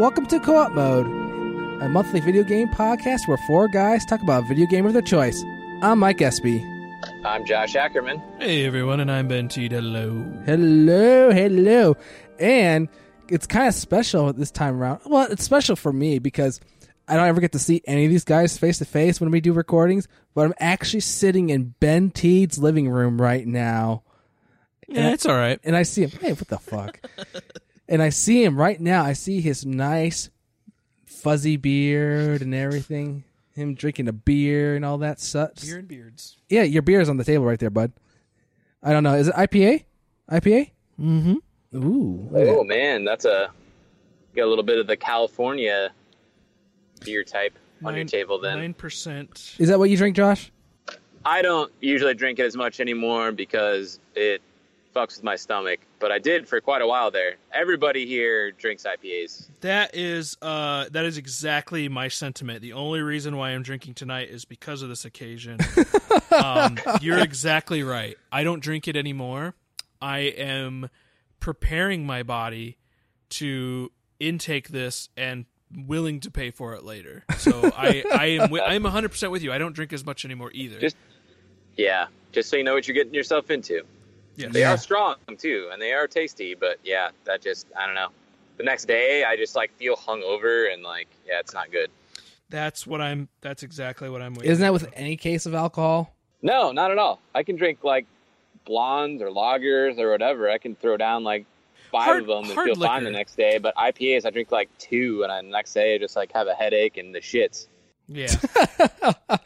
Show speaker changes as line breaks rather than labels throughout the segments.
Welcome to Co op Mode, a monthly video game podcast where four guys talk about a video game of their choice. I'm Mike Espy.
I'm Josh Ackerman.
Hey everyone, and I'm Ben Teed. Hello.
Hello, hello. And it's kind of special this time around. Well, it's special for me because I don't ever get to see any of these guys face to face when we do recordings, but I'm actually sitting in Ben Teed's living room right now.
Yeah, it's all right.
And I see him. Hey, what the fuck? and I see him right now. I see his nice fuzzy beard and everything. Him drinking a beer and all that such.
Beer and beards.
Yeah, your beer is on the table right there, bud. I don't know. Is it IPA? IPA?
Mm-hmm.
Ooh. look
Oh man, that's a got a little bit of the California beer type on your table. Then
nine percent.
Is that what you drink, Josh?
I don't usually drink it as much anymore because it fucks with my stomach. But I did for quite a while there. Everybody here drinks IPAs.
That is uh that is exactly my sentiment. The only reason why I'm drinking tonight is because of this occasion. um, you're exactly right. I don't drink it anymore. I am preparing my body to intake this and willing to pay for it later. So I I am I am 100% with you. I don't drink as much anymore either.
Just- Yeah, just so you know what you're getting yourself into.
Yes.
They are strong too, and they are tasty. But yeah, that just I don't know. The next day, I just like feel hungover and like yeah, it's not good.
That's what I'm that's exactly what I'm waiting.
Isn't that
for.
with any case of alcohol?
No, not at all. I can drink like blondes or lagers or whatever. I can throw down like five
Hard-
of them and
hard
feel fine the next day. But IPAs, I drink like two, and I, the next day I just like have a headache and the shits.
Yeah.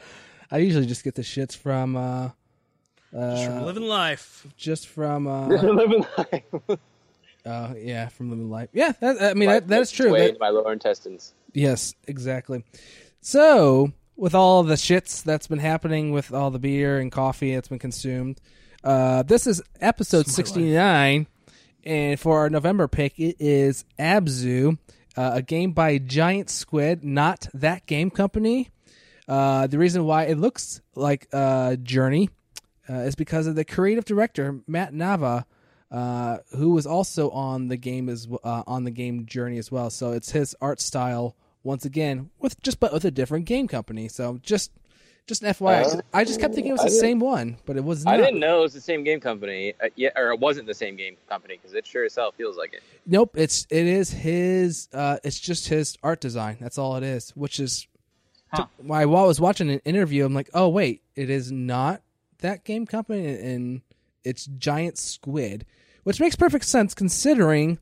I usually just get the shits from uh
Just from
uh
living life.
just from uh
Living life.
uh yeah, from living life. Yeah, that, I mean
Life
that, that is true.
its way
That-
into my lower intestines.
Yes, exactly. So, with all the shits that's been happening with all the beer and coffee that's been consumed, uh, this is episode 69. And for our November pick, it is Abzu, uh, a game by Giant Squid, not that game company. Uh, the reason why it looks like uh, Journey uh, is because of the creative director, Matt Nava, uh, who was also on the game as uh, on the game Journey as well. So it's his art style once again with just but with a different game company. So just just an FYI,
Uh,
I just kept thinking it was
I
the same one, but it was not.
I didn't know it was the same game company, uh, yeah, or it wasn't the same game company because it sure as hell feels like it.
Nope, it's it is his. Uh, it's just his art design. That's all it is. Which is
Huh.
why while I was watching an interview, I'm like, oh wait, it is not that game company, and it's Giant Squid, which makes perfect sense considering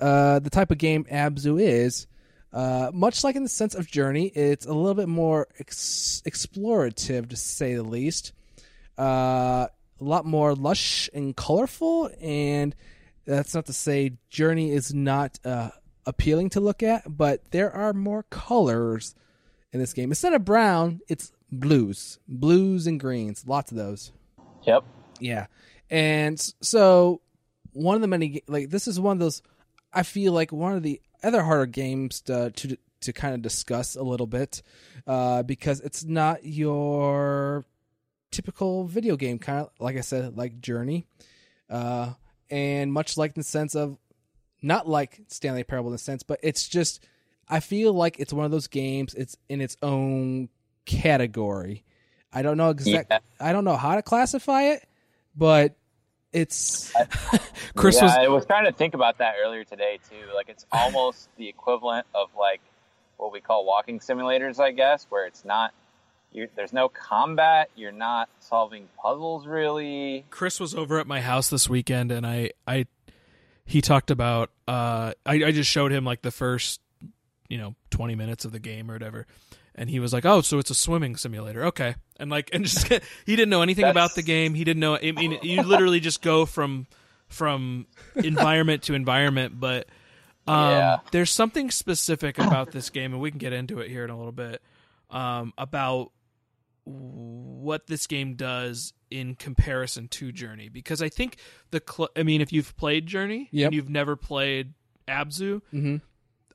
uh, the type of game Abzu is. Uh, much like in the sense of Journey, it's a little bit more ex- explorative, to say the least. Uh, a lot more lush and colorful, and that's not to say Journey is not uh, appealing to look at, but there are more colors in this game. Instead of brown, it's blues, blues and greens, lots of those.
Yep.
Yeah, and so one of the many like this is one of those. I feel like one of the other harder games to to, to kind of discuss a little bit uh, because it's not your typical video game kind of like I said like Journey, uh, and much like in the sense of not like Stanley Parable in the sense, but it's just I feel like it's one of those games. It's in its own category. I don't know exact.
Yeah.
I don't know how to classify it, but it's
Chris
yeah,
was
I was trying to think about that earlier today too. Like it's almost the equivalent of like what we call walking simulators, I guess, where it's not. You, there's no combat. You're not solving puzzles really.
Chris was over at my house this weekend, and I, I, he talked about. Uh, I, I just showed him like the first, you know, twenty minutes of the game or whatever, and he was like, "Oh, so it's a swimming simulator, okay?" And like, and just he didn't know anything
That's-
about the game. He didn't know. I mean, you literally just go from from environment to environment, but. Um,
Yeah.
There's something specific about this game, and we can get into it here in a little bit. Um, about what this game does in comparison to Journey because I think the cl- I mean if you've played Journey
Yep.
and you've never played Abzu,
Mhm.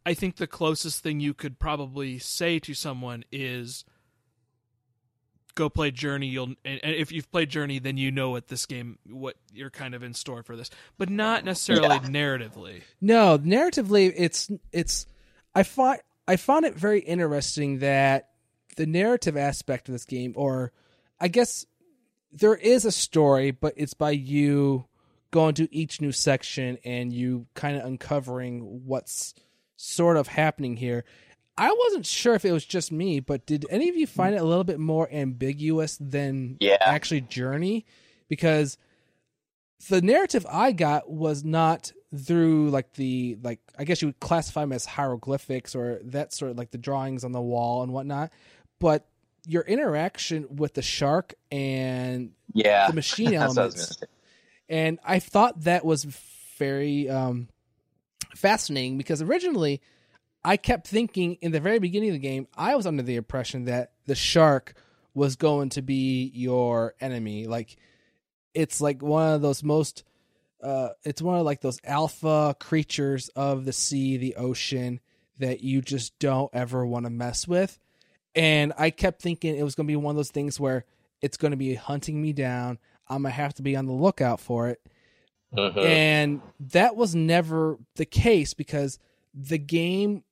I think the closest thing you could probably say to someone is go play Journey. You'll and, and if you've played Journey, then you know what this game, what you're kind of in store for this, but not necessarily narratively.
No, narratively, it's it's. I find I found it very interesting that the narrative aspect of this game, or I guess there is a story, but it's by you going to each new section and you kind of uncovering what's sort of happening here. I wasn't sure if it was just me, but did any of you find it a little bit more ambiguous than
Yeah.
actually Journey? Because the narrative I got was not through like the like I guess you would classify them as hieroglyphics or that sort of like the drawings on the wall and whatnot, but your interaction with the shark and
Yeah.
the machine
what I
elements and I thought that was very um, fascinating because originally I kept thinking in the very beginning of the game I was under the impression that the shark was going to be your enemy. Like it's like one of those most uh, it's one of like those alpha creatures of the sea, the ocean that you just don't ever want to mess with. And I kept thinking it was going to be one of those things where it's going to be hunting me down. I'm going to have to be on the lookout for it.
Mhm.
And that was never the case because the game,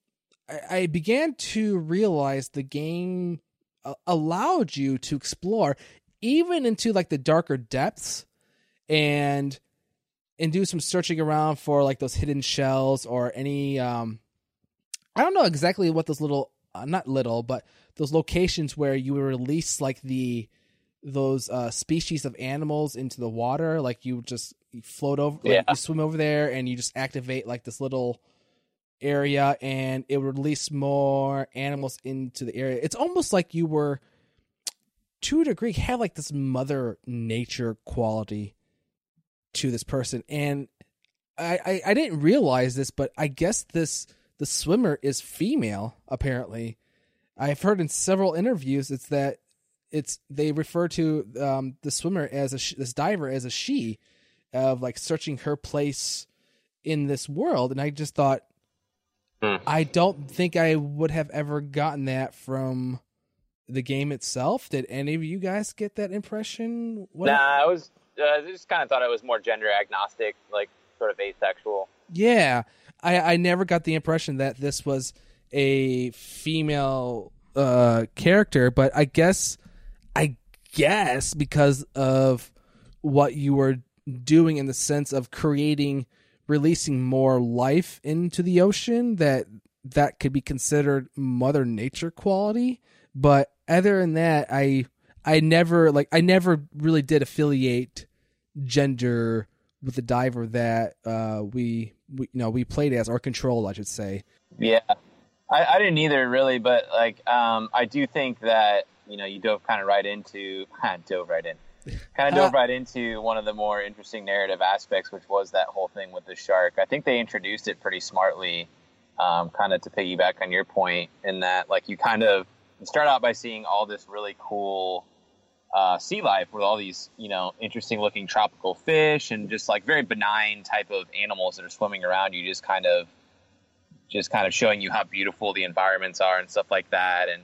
I, I began to realize the game uh, allowed you to explore even into like the darker depths and and do some searching around for like those hidden shells or any um I don't know exactly what those little uh, not little but those locations where you would release like the those uh species of animals into the water like you just you float over like,
Yeah.
you swim over there and you just activate like this little area and it would release more animals into the area. It's almost like you were to a degree have like this mother nature quality to this person. And I, I i didn't realize this but i guess this the swimmer is female apparently. I've heard in several interviews it's that it's they refer to um the swimmer as a sh- this diver as a she of like searching her place in this world and i just thought
Hmm.
i don't think i would have ever gotten that from the game itself did any of you guys get that impression what
Nah, I was. Uh, I just kind of thought it was more gender agnostic, like sort of asexual.
Yeah, I I never got the impression that this was a female uh character, but I guess I guess because of what you were doing in the sense of creating releasing more life into the ocean that that could be considered mother nature quality. But other than that i i never like i never really did affiliate gender with the diver that uh we, we you know we played as or controlled i should say.
Yeah, I, I didn't either really, but like um, I do think that you know you dove kind of right into dove right in, kind of dove right into one of the more interesting narrative aspects, which was that whole thing with the shark. I think they introduced it pretty smartly, um, kind of to piggyback on your point in that like you kind of you start out by seeing all this really cool uh, sea life with all these you know interesting looking tropical fish and just like very benign type of animals that are swimming around you just kind of just kind of showing you how beautiful the environments are and stuff like that and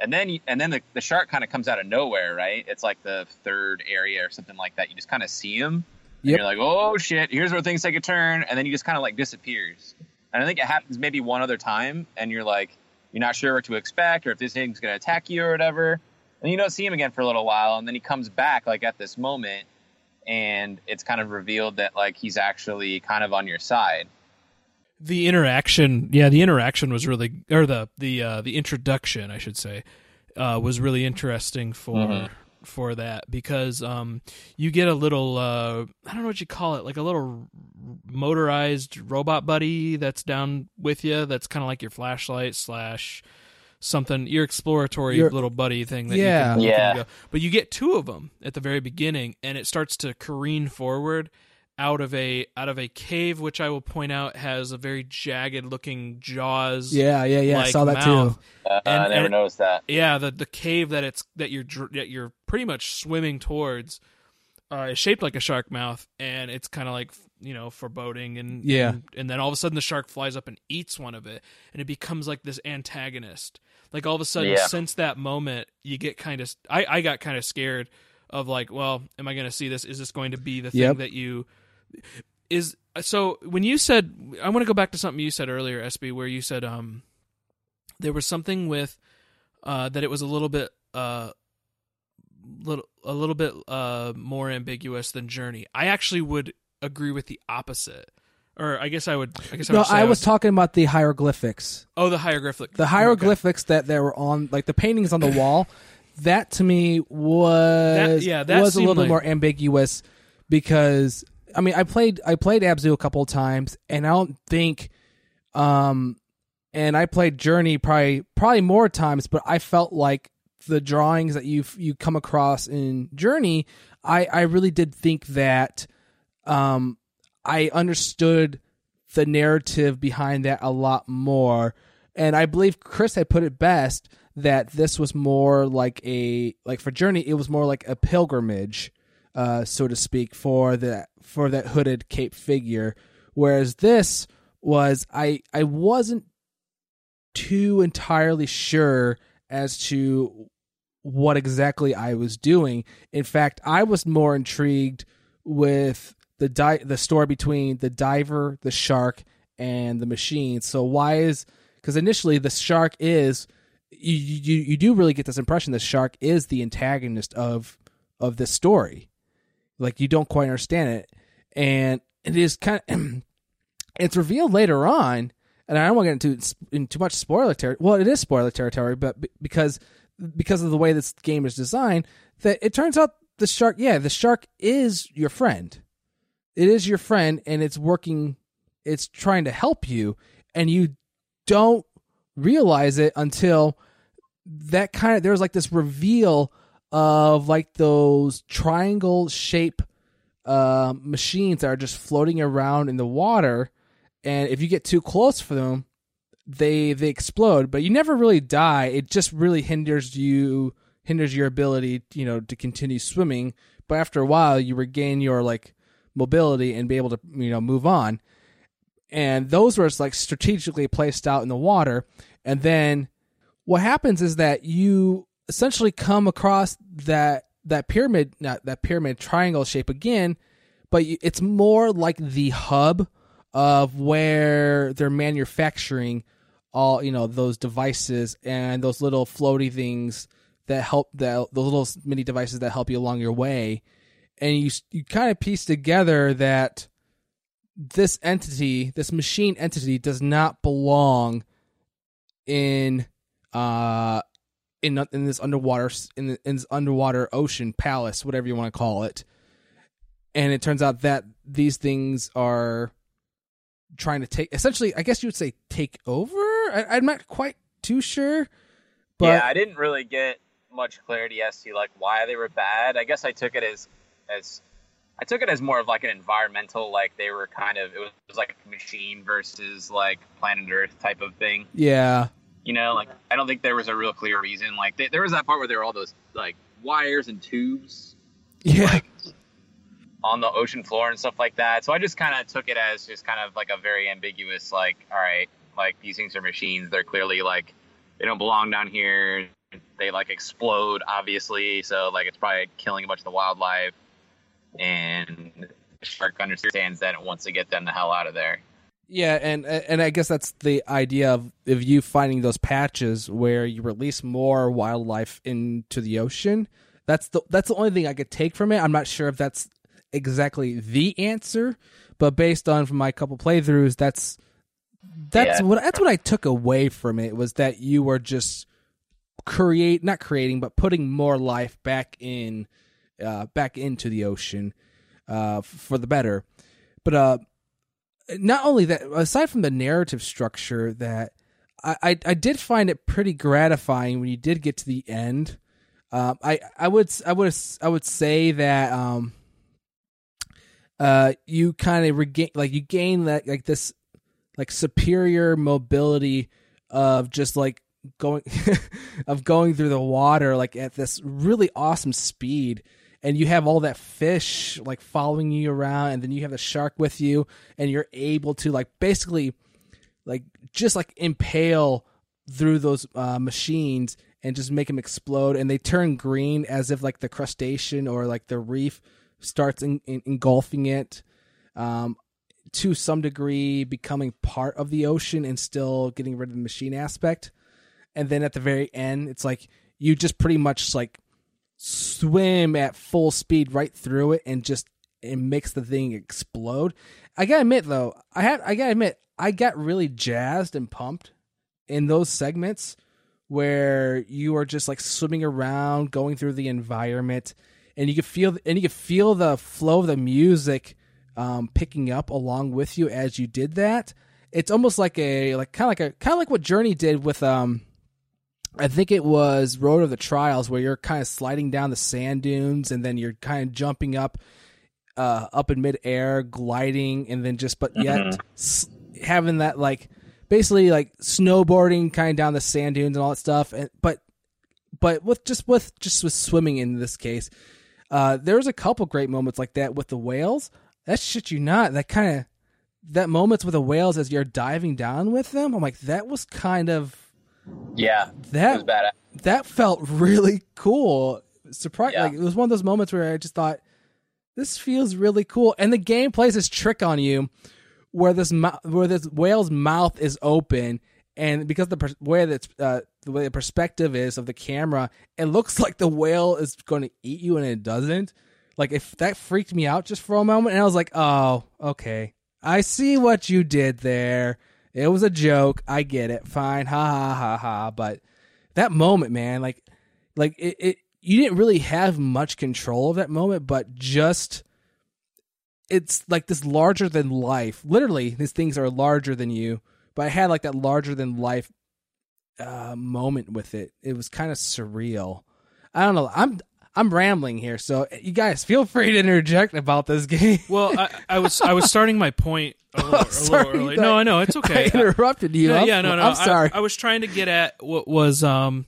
and then you, and then the, the shark kind of comes out of nowhere right? It's like the third area or something like that. You just kind of see him and
Yep.
you're like oh shit here's where things take a turn and then he just kind of like disappears. And i think it happens maybe one other time and you're like you're not sure what to expect or if this thing's going to attack you or whatever. And you don't see him again for a little while and then he comes back like at this moment and it's kind of revealed that like he's actually kind of on your side
the interaction yeah the interaction was really or the the uh the introduction i should say uh was really interesting for
Mhm.
for that because um you get a little uh i don't know what you call it like a little motorized robot buddy that's down with you that's kind of like your flashlight slash something your exploratory
Your-
little buddy thing that
Yeah.
you can, you can
Yeah.
go. but you get two of them at the very beginning and it starts to careen forward out of a out of a cave which i will point out has a very jagged looking jaws
yeah yeah yeah i saw that
mouth.
too
uh,
And-
i never
and-
noticed that
yeah the the cave that it's that you're that you're pretty much swimming towards uh, is shaped like a shark mouth and it's kind of like you know foreboding and
Yeah.
and, and then all of a sudden the shark flies up and eats one of it and it becomes like this antagonist like all of a sudden
Yeah.
since that moment you get kind of i i got kind of scared of like well am i going to see this is this going to be the thing
Yep.
that you is so when you said i want to go back to something you said earlier Espy where you said um there was something with uh, that it was a little bit uh, little a little bit uh, more ambiguous than Journey. I actually would agree with the opposite. Or I guess I would. I guess I
no,
say
I was talking about the hieroglyphics.
Oh, the hieroglyphic.
The hieroglyphics that that were on, like the paintings on the wall. That to me was
That- yeah, that
was a little bit more ambiguous because I mean I played I played Abzu a couple of times and I don't think um and I played Journey probably probably more times but I felt like the drawings that you you come across in Journey I I really did think that um I understood the narrative behind that a lot more. And I believe Chris had put it best that this was more like a like for Journey it was more like a pilgrimage uh, so to speak, for that for that hooded cape figure. Whereas this was I I wasn't too entirely sure as to what exactly I was doing. In fact, I was more intrigued with the di- the story between the diver, the shark, and the machine. So why is because initially the shark is you, you you do really get this impression the shark is the antagonist of of this story like you don't quite understand it. And it is kind of it's revealed later on and i don't want to get into in too much spoiler territory well it is spoiler territory but because because of the way this game is designed that it turns out the shark yeah the shark is your friend. It is your friend and it's working it's trying to help you and you don't realize it until that kind of there's like this reveal of like those triangle shape uh, machines that are just floating around in the water. And if you get too close for them they they explode. But you never really die. It just really hinders you hinders your ability you know to continue swimming. But after a while you regain your like mobility and be able to you know move on. And those were like strategically placed out in the water. And then what happens is that you essentially come across that that pyramid not that pyramid triangle shape again but it's more like the hub of where they're manufacturing all you know those devices and those little floaty things that help that those little mini devices that help you along your way. And you you kind of piece together that this entity this machine entity does not belong in uh in in this underwater in, the, in this underwater ocean palace whatever you want to call it and it turns out that these things are trying to take essentially i guess you would say take over I, i'm not quite too sure but
yeah, I didn't really get much clarity as to like why they were bad. I guess I took it as as I took it as more of like an environmental, like they were kind of it was, it was like a machine versus like planet Earth type of thing.
yeah
You know, like I don't think there was a real clear reason. Like they, there was that part where there were all those like wires and tubes
yeah
like on the ocean floor and stuff like that. So I just kind of took it as just kind of like a very ambiguous, like, all right, like these things are machines. They're clearly like they don't belong down here. They like explode, obviously. So like it's probably killing a bunch of the wildlife. And the shark understands that and wants to get them the hell out of there.
Yeah, and and I guess that's the idea of of you finding those patches where you release more wildlife into the ocean. That's the that's the only thing I could take from it. I'm not sure if that's exactly the answer, but based on from my couple playthroughs, that's that's
Yeah.
what that's what I took away from it was that you were just create not creating but putting more life back in uh back into the ocean uh for the better. But uh not only that, aside from the narrative structure, that I, I, I did find it pretty gratifying when you did get to the end. Um, I I would I would I would say that um, uh, you kind of regain like you gain that like this like superior mobility of just like going of going through the water like at this really awesome speed and you have all that fish like following you around and then you have the shark with you and you're able to like basically like just like impale through those uh, machines and just make them explode and they turn green as if like the crustacean or like the reef starts in, in, engulfing it um, to some degree becoming part of the ocean and still getting rid of the machine aspect. And then at the very end, it's like you just pretty much like swim at full speed right through it and just it makes the thing explode. I gotta admit though, I had I gotta admit I got really jazzed and pumped in those segments where you are just like swimming around, going through the environment, and you can feel and you can feel the flow of the music um, picking up along with you as you did that. It's almost like a like kind of like a kind of like what Journey did with um I think it was Road of the Trials where you're kind of sliding down the sand dunes and then you're kind of jumping up uh up in midair, gliding and then just but yet
Mhm.
s- having that like basically like snowboarding kind of down the sand dunes and all that stuff and but but with just with just with swimming in this case uh there was a couple great moments like that with the whales that shit you not that kind of that moments with the whales as you're diving down with them i'm like that was kind of
Yeah,
that
bad.
that felt really cool. Surprise
Yeah.
like it was one of those moments where i just thought this feels really cool. And the game plays this trick on you where this where this whale's mouth is open and because the pers- way that's uh, the way the perspective is of the camera it looks like the whale is going to eat you and it doesn't. Like if that freaked me out just for a moment and i was like oh okay. I see what you did there it was a joke. I get it. Fine. Ha ha ha ha. But that moment man like like it, it you didn't really have much control of that moment but just it's like this larger than life. Literally these things are larger than you but i had like that larger than life uh moment with it. It was kind of surreal. I don't know. I'm i'm rambling here so you guys feel free to interject about this game
Well, I, I was I was starting my point a little, a little early. No, I know it's
i
okay.
interrupted you
yeah, no, no.
i'm sorry
I, I was trying to get at what was um,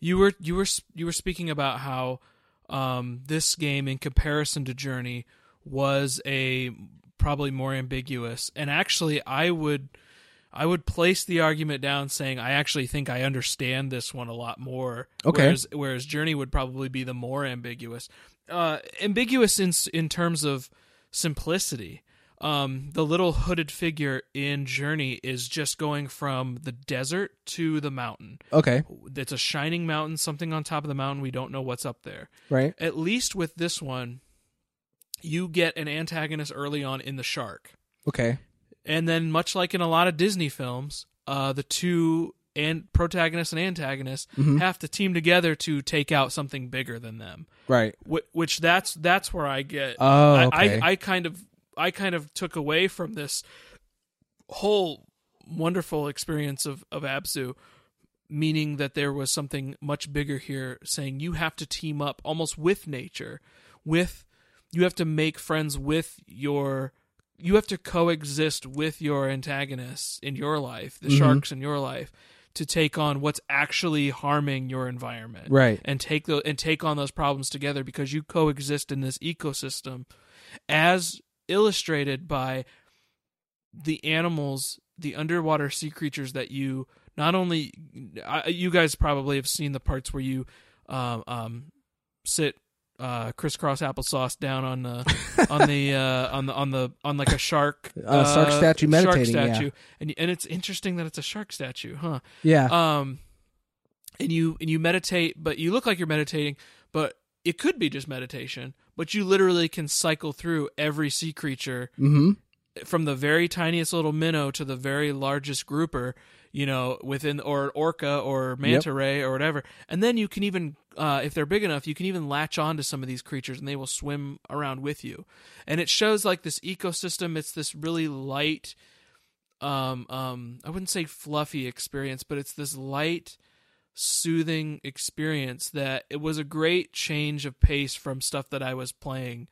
you were you were you were speaking about how um this game in comparison to Journey was a probably more ambiguous, and actually I would I would place the argument down saying I actually think I understand this one a lot more.
Okay.
Whereas, whereas Journey would probably be the more ambiguous. Uh, ambiguous in in terms of simplicity. Um, the little hooded figure in Journey is just going from the desert to the mountain.
okay
It's a shining mountain, something on top of the mountain. We don't know what's up there.
right
At least with this one, you get an antagonist early on in the shark.
okay
And then, much like in a lot of Disney films, uh, the two and protagonist and antagonist
Mhm.
have to team together to take out something bigger than them.
right
Wh- Which that's that's where I get.
oh
I,
okay
I I kind of I kind of took away from this whole wonderful experience of of Abzu, meaning that there was something much bigger here, saying you have to team up almost with nature, with you have to make friends with your you have to coexist with your antagonists in your life, the
Mhm.
sharks in your life, to take on what's actually harming your environment
right
and take the and take on those problems together because you coexist in this ecosystem as illustrated by the animals the underwater sea creatures that you not only I, you guys probably have seen the parts where you um, um sit uh crisscross applesauce down on the on the uh on the on the on like a shark
Uh, shark statue meditating,
shark statue. And and it's interesting that it's a shark statue huh?
Yeah.
Um and you and you meditate but you look like you're meditating but it could be just meditation but you literally can cycle through every sea creature
mm-hmm.
from the very tiniest little minnow to the very largest grouper you know within or orca or manta ray or whatever. And then you can even uh, if they're big enough you can even latch on to some of these creatures and they will swim around with you. And it shows like this ecosystem. It's this really light um um i wouldn't say fluffy experience but it's this light soothing experience that it was a great change of pace from stuff that i was playing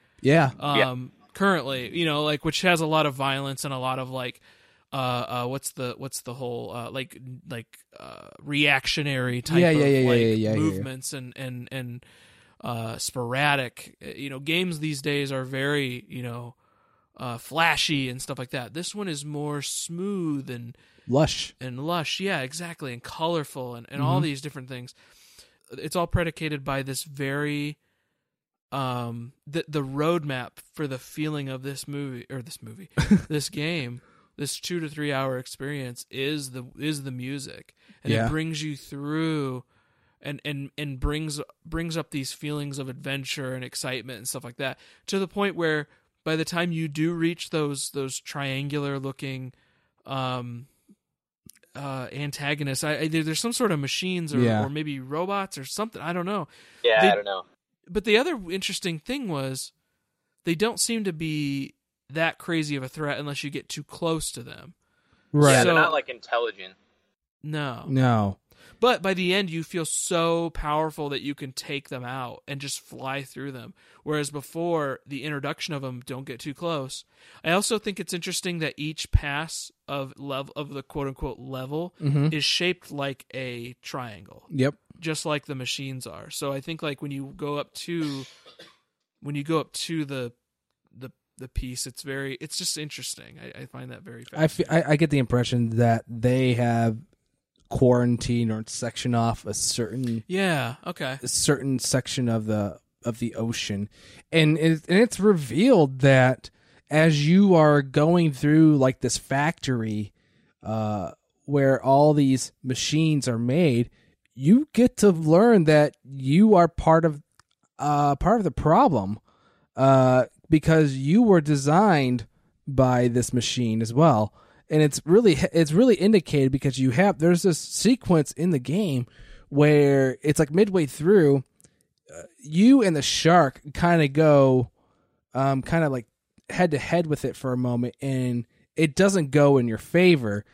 yeah.
um currently you know like which has a lot of violence and a lot of like uh uh what's the what's the whole uh like like uh reactionary type
Yeah,
of
yeah, yeah, yeah,
like
yeah,
movements and and and uh sporadic Uh, you know games these days are very you know uh flashy and stuff like that. This one is more smooth and
lush.
and lush. Yeah exactly. And colorful and, and
Mm-hmm.
all these different things. It's all predicated by this very um the the roadmap for the feeling of this movie or this movie this game this two to three hour experience is the is the music, and
Yeah.
it brings you through, and and and brings brings up these feelings of adventure and excitement and stuff like that to the point where by the time you do reach those those triangular looking um uh antagonists I, I there's some sort of machines or,
Yeah.
or maybe robots or something i don't know
Yeah,
They-
I don't know.
but the other interesting thing was they don't seem to be that crazy of a threat unless you get too close to them.
Right.
Yeah,
So-
they're not like intelligent.
No.
no.
But by the end you feel so powerful that you can take them out and just fly through them. Whereas before the introduction of them don't get too close. I also think it's interesting that each pass of level of the quote unquote level
Mhm.
is shaped like a triangle.
Yep.
just like the machines are. So I think like when you go up to when you go up to the the piece, it's very it's just interesting. I, I find that very
I, I I get the impression that they have quarantined or section off a certain
yeah. Okay.
a certain section of the of the ocean, and it, and it's revealed that as you are going through like this factory, uh, where all these machines are made, you get to learn that you are part of uh part of the problem, uh, because you were designed by this machine as well. And it's really it's really indicated because you have there's this sequence in the game where it's like midway through you and the shark kind of go um kind of like head to head with it for a moment and it doesn't go in your favor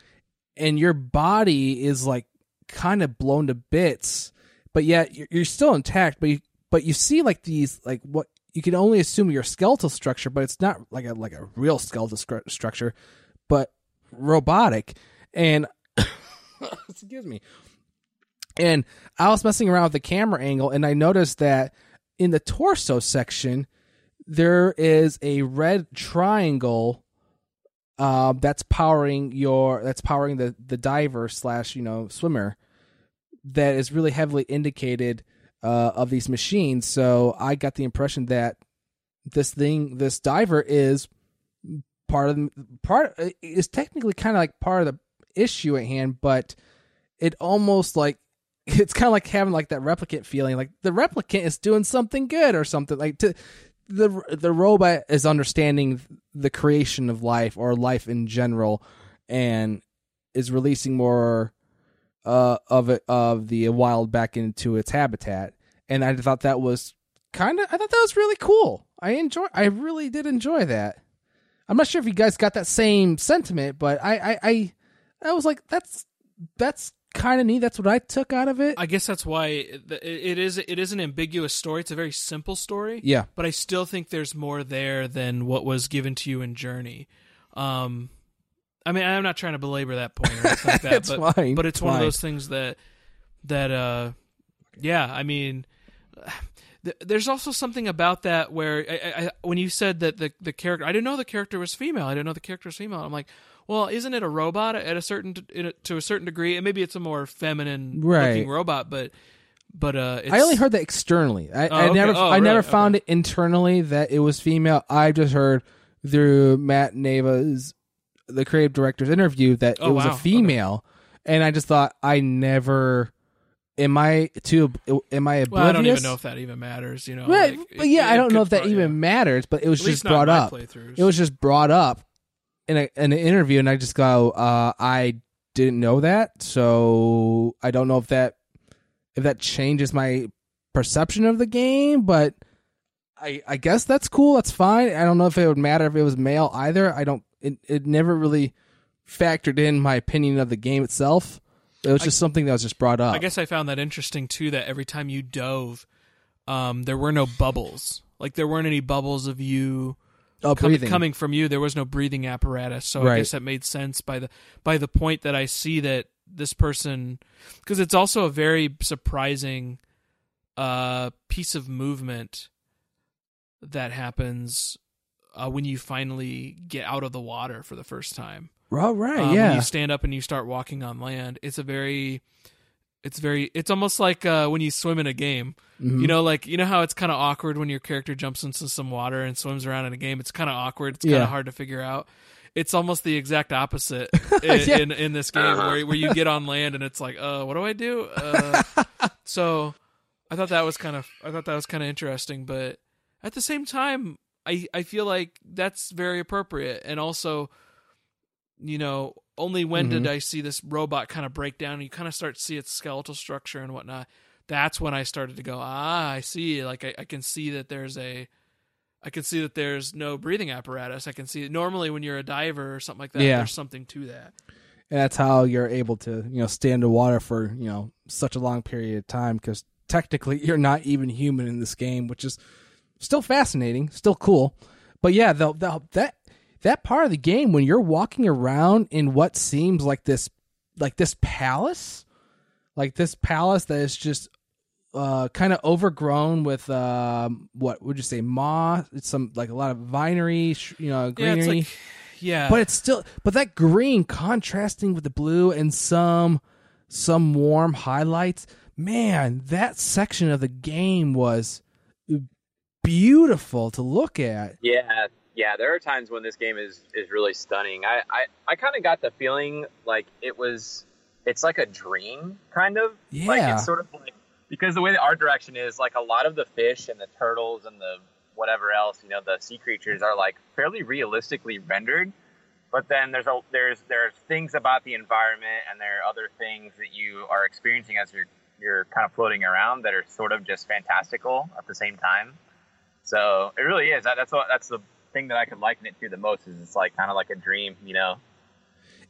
and your body is like kind of blown to bits but yet you're, you're still intact but you but you see like these like what you can only assume your skeletal structure but it's not like a like a real skeletal stru- structure but robotic. And excuse me. And I was messing around with the camera angle, and I noticed that in the torso section, there is a red triangle uh, that's powering your that's powering the the diver slash you know swimmer that is really heavily indicated uh, of these machines. So I got the impression that this thing, this diver, is part of the, part is technically kind of like part of the issue at hand, but it almost like it's kind of like having like that replicant feeling like the replicant is doing something good or something like to the the robot is understanding the creation of life or life in general and is releasing more uh of it of the wild back into its habitat and i thought that was kind of i thought that was really cool i enjoy i really did enjoy that i'm not sure if you guys got that same sentiment but i i i, I was like that's that's kind of neat that's what i took out of it
I guess that's why it, it is it is an ambiguous story. It's a very simple story.
yeah
but I still think there's more there than what was given to you in Journey. Um, I mean, I'm not trying to belabor that point or anything like that,
It's
but
fine.
but it's one
fine.
of those things that that uh, yeah. I mean, th- there's also something about that where I, I, when you said that the the character, I didn't know the character was female. I didn't know the character was female. I'm like. Well, isn't it a robot at a certain in a, to a certain degree, and maybe it's a more feminine
Right.
looking robot, but but uh, it's,
I only heard that externally. I,
Oh,
I
okay.
never,
Oh,
I never
really?
found it internally that it was female. I just heard through Matt Nava's, the creative director's interview, that
Oh,
it was
wow.
a
Okay.
female, and I just thought I never. Am I too? Am I oblivious?
Well, I don't even know if that even matters. You know,
Right,
like,
but
it-
yeah, I don't know if that
pro-
even
yeah.
matters. But it was
At
just brought up. It was just brought up in, a, in an interview, and I just go, uh, I didn't know that, so I don't know if that if that changes my perception of the game. But I I guess that's cool. That's fine. I don't know if it would matter if it was male either. I don't. It it never really factored in my opinion of the game itself. It was
I-
just something that was just brought up.
I guess I found that interesting too. That every time you dove, um, there were no bubbles. Like there weren't any bubbles of you
oh,
com- coming from you. There was no breathing apparatus. So I guess that made sense by the by the point that I see that this person because it's also a very surprising uh piece of movement that happens uh, when you finally get out of the water for the first time.
Oh, right.
Um,
yeah.
When you stand up and you start walking on land, it's a very, it's very, it's almost like uh, when you swim in a game.
Mhm.
You know, like you know how it's kind of awkward when your character jumps into some water and swims around in a game. It's kind of awkward. It's kind of
Yeah.
hard to figure out. it's almost the exact opposite in,
Yeah.
in, in this game where, where you get on land and it's like, uh, what do I do? Uh, so I thought that was kind of I thought that was kind of interesting, but at the same time, I I feel like that's very appropriate, and also, you know, only when did I see this robot kind of break down? And you kind of start to see its skeletal structure and whatnot. That's when I started to go, ah, I see. Like I, I can see that there's a I can see that there's no breathing apparatus. I can see normally when you're a diver or something like that,
Yeah.
there's something to that.
And that's how you're able to, you know, stay underwater for, you know, such a long period of time because technically you're not even human in this game, which is still fascinating, still cool. But yeah, the, the, that that part of the game when you're walking around in what seems like this like this palace, like this palace that is just uh, kind of overgrown with um, what would you say moss? It's some like a lot of vinery, you know,
Yeah,
greenery
it's like yeah,
but it's still but that green contrasting with the blue and some some warm highlights man that section of the game was beautiful to look at
Yeah, yeah. There are times when this game is is really stunning. I I, I kind of got the feeling like it was. It's like a dream, kind of.
Yeah.
Like it's sort of like because the way the art direction is, like a lot of the fish and the turtles and the whatever else, you know, the sea creatures are like fairly realistically rendered. But then there's a there's there's things about the environment and there are other things that you are experiencing as you're you're kind of floating around that are sort of just fantastical at the same time. So it really is. That, that's what that's the thing that I could liken it to the most. Is it's like kind of like a dream, you know.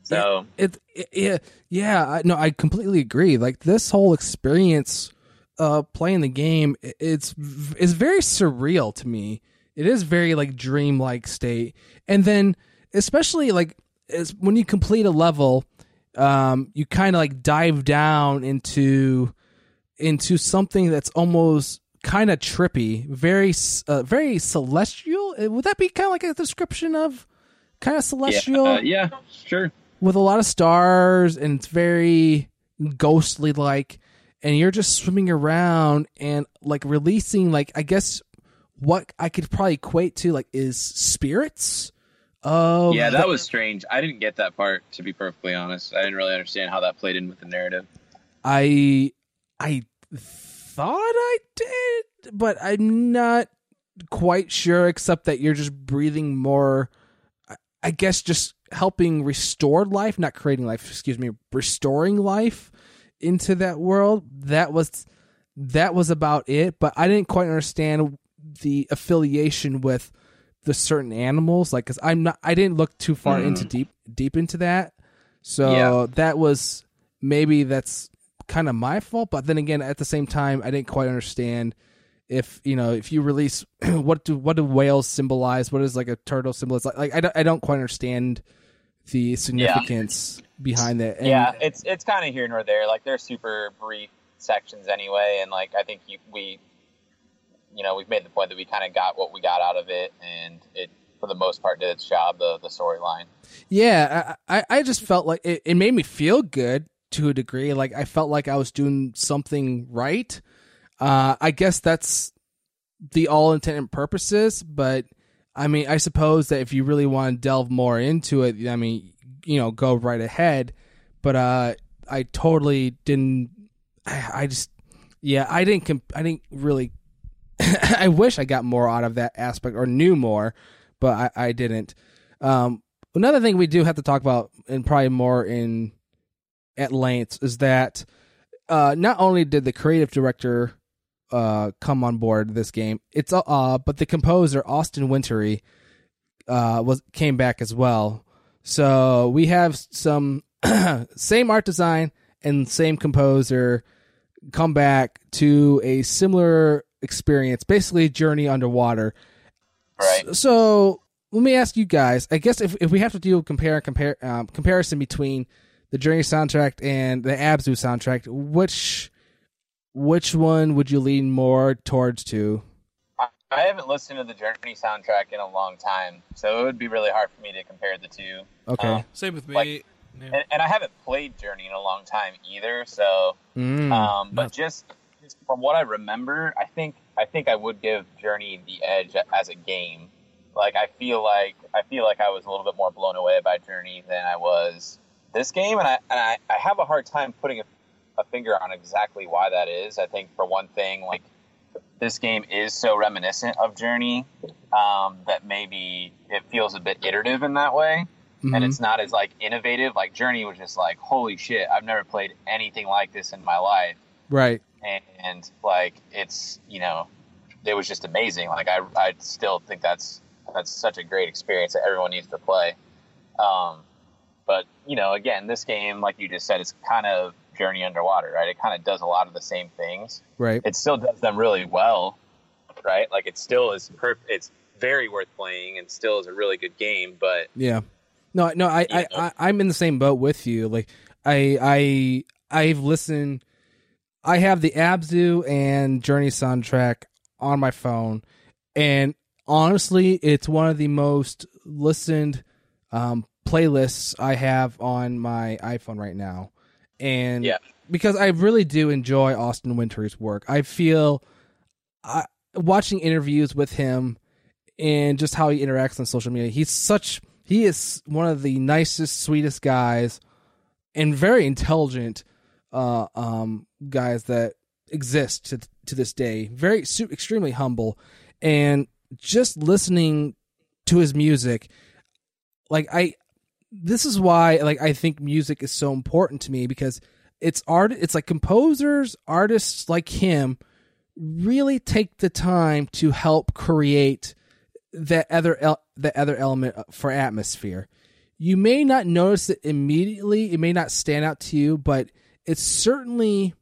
So
it, it yeah yeah I, no i completely agree like this whole experience uh playing the game i- it's is very surreal to me it is very like dreamlike state and then especially like when you complete a level um you kind of like dive down into into something that's almost kind of trippy very uh, very celestial Uh, would that be kind of like a description of kind of celestial
yeah, uh, yeah, sure.
with a lot of stars and it's very ghostly like and you're just swimming around and like releasing like i guess what i could probably equate to like is spirits of
Yeah, that
the-
was strange. I didn't get that part to be perfectly honest. I didn't really understand how that played in with the narrative.
i i thought i did but i'm not quite sure except that you're just breathing more I- guess just helping restore life not creating life excuse me restoring life into that world that was that was about it but i didn't quite understand the affiliation with the certain animals like because i'm not i didn't look too far
Mm.
into deep deep into that so
Yeah.
that was maybe that's kind of my fault but then again at the same time i didn't quite understand if you know if you release what do what do whales symbolize What is like a turtle symbolize like, like I, don't, I don't quite understand the significance behind that and
yeah, it's it's kind of here nor there. Like they're super brief sections anyway, and like I think you, we, you know, we've made the point that we kind of got what we got out of it, and it for the most part did its job. The the storyline.
Yeah, I, I I just felt like it, it made me feel good to a degree. Like I felt like I was doing something right. Uh, I guess that's the all intent and purposes, but I mean, I suppose that if you really want to delve more into it, I mean, you know, go right ahead. But uh, I totally didn't. I, I just, yeah, I didn't. Comp- I didn't really. I wish I got more out of that aspect or knew more, but I, I didn't. Um, another thing we do have to talk about, and probably more in at length, is that uh, not only did the creative director uh, come on board this game, it's uh, but the composer Austin Wintory uh, was came back as well. So we have some same art design and same composer come back to a similar experience, basically a journey underwater.
Right.
So let me ask you guys. I guess if, if we have to do a compare compare um, comparison between the Journey soundtrack and the Abzu soundtrack, which which one would you lean more towards to?
I, I haven't listened to the Journey soundtrack in a long time, so it would be really hard for me to compare the two.
Okay.
Um,
Same with me.
Like-
Yeah.
and, and I haven't played Journey in a long time either. So,
Mm.
um, but
No.
just, just from what I remember, I think I think I would give Journey the edge as a game. like I feel like I feel like I was a little bit more blown away by Journey than I was this game, and I and I, I have a hard time putting a, a finger on exactly why that is. I think for one thing, like this game is so reminiscent of Journey um, that maybe it feels a bit iterative in that way,
Mhm.
and it's not as like innovative. Like Journey was just like, holy shit, I've never played anything like this in my life
right.
and like it's you know it was just amazing like i i still think that's that's such a great experience that everyone needs to play um but you know again this game like you just said it's kind of journey underwater right it kind of does a lot of the same things
Right.
it still does them really well right like it still is perf- it's very worth playing and still is a really good game but
Yeah. No, no, I, I, I, I'm in the same boat with you. Like, I, I, I've listened. I have the Abzu and Journey soundtrack on my phone, and honestly, it's one of the most listened um, playlists I have on my iPhone right now. And
Yeah.
because I really do enjoy Austin Wintory's work, I feel I, watching interviews with him and just how he interacts on social media. He's such he is one of the nicest, sweetest guys, and very intelligent uh, um, guys that exist to to this day. Very su- extremely humble, and just listening to his music, like I, this is why like I think music is so important to me because it's art. It's like composers, artists like him really take the time to help create that other el- the other element for atmosphere. You may not notice it immediately; it may not stand out to you, but it certainly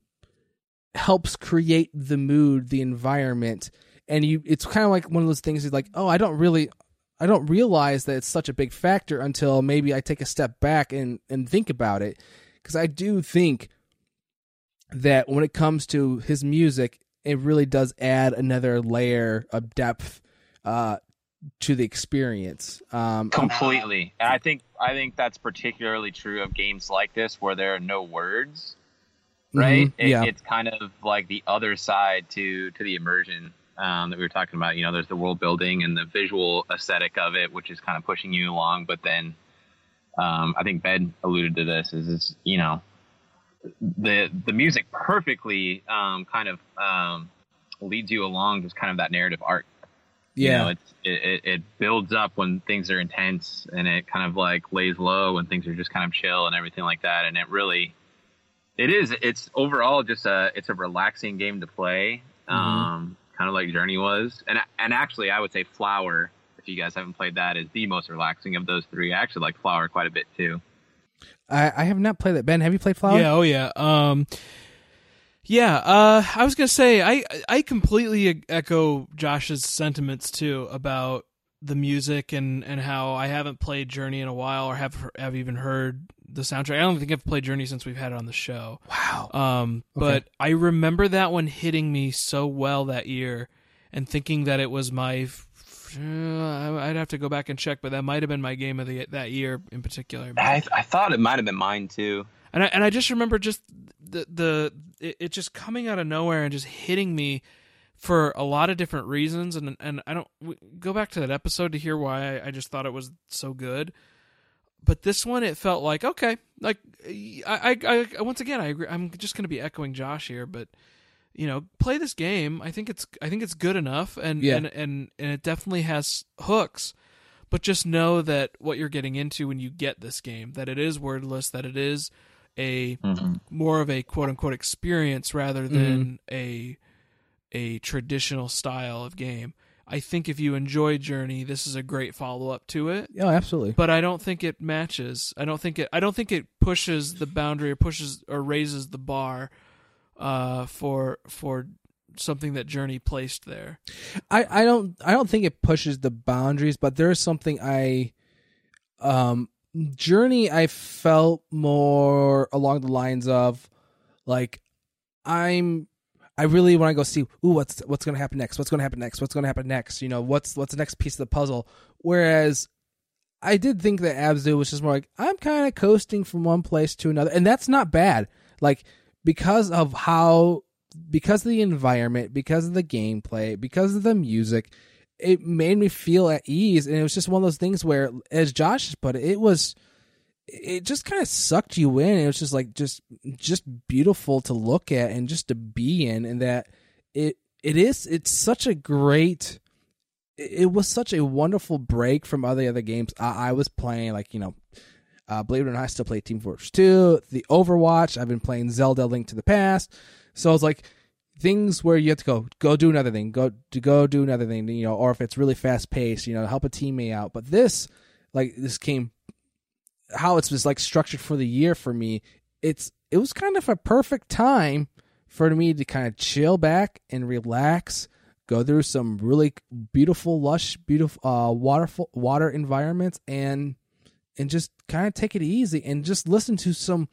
helps create the mood, the environment, and you. It's kind of like one of those things. Like, oh, I don't really, I don't realize that it's such a big factor until maybe I take a step back and and think about it, because I do think that when it comes to his music, it really does add another layer of depth uh, to the experience. Um,
completely and i think i think that's particularly true of games like this where there are no words right
Mhm,
It-
yeah.
it's kind of like the other side to to the immersion um, that we were talking about you know there's the world building and the visual aesthetic of it which is kind of pushing you along but then um, i think ben alluded to this is it's you know the the music perfectly um, kind of um, leads you along just kind of that narrative arc you
yeah,
know, it's, it, it, it builds up when things are intense and it kind of like lays low when things are just kind of chill and everything like that. And it really, it is, it's overall just a, it's a relaxing game to play. Um, kind of like Journey was. And, and actually I would say Flower, if you guys haven't played that is the most relaxing of those three. I actually like Flower quite a bit too.
I, I have not played that. Ben, have you played Flower?
Yeah, oh yeah. Um yeah, uh I was going to say I I completely echo Josh's sentiments too about the music and and how I haven't played Journey in a while or have have even heard the soundtrack. I don't think I've played Journey since we've had it on the show.
Wow.
Um, but I remember that one hitting me so well that year, and thinking that it was my. Uh, I'd have to go back and check, but that might have been my game of the that year in particular.
I, I thought it might have been mine too.
And I and I just remember just the the it, it just coming out of nowhere and just hitting me for a lot of different reasons. And and I don't go back to that episode to hear why I, I just thought it was so good. But this one, it felt like okay, like I, I, I once again, I agree. I'm just going to be echoing Josh here, but you know, play this game. I think it's, I think it's good enough, and
Yeah.
and, and and it definitely has hooks. But just know that what you're getting into when you get this game, that it is wordless, that it is a mm-hmm. more of a quote unquote experience rather than mm-hmm. a a traditional style of game. I think if you enjoy Journey, this is a great follow up to it
Yeah, absolutely.
but I don't think it matches. I don't think it. I don't think it pushes the boundary or pushes or raises the bar uh, for for something that Journey placed there.
I, I don't I don't think it pushes the boundaries, but there's something I um journey I felt more along the lines of like I'm I really want to go see ooh what's what's going to happen next? What's going to happen next? What's going to happen next? You know what's what's the next piece of the puzzle? Whereas I did think that Abzu was just more like I'm kind of coasting from one place to another and that's not bad. Like because of how because of the environment because of the gameplay because of the music it made me feel at ease, and it was just one of those things where, as Josh put it, it was it just kind of sucked you in. It was just like just just beautiful to look at and just to be in, and that it it is it's such a great. It was such a wonderful break from other other games I, I was playing, like you know, uh, believe it or not, I still play Team Fortress 2, the Overwatch. I've been playing Zelda Link to the Past. So it's like things where you have to go, go do another thing, go to go do another thing, you know, or if it's really fast paced, you know, help a teammate out. But this, like, this came how it's just like structured for the year for me, it's it was kind of a perfect time for me to kind of chill back and relax, go through some really beautiful, lush, beautiful uh, waterful water environments, and and just kind of take it easy and just listen to some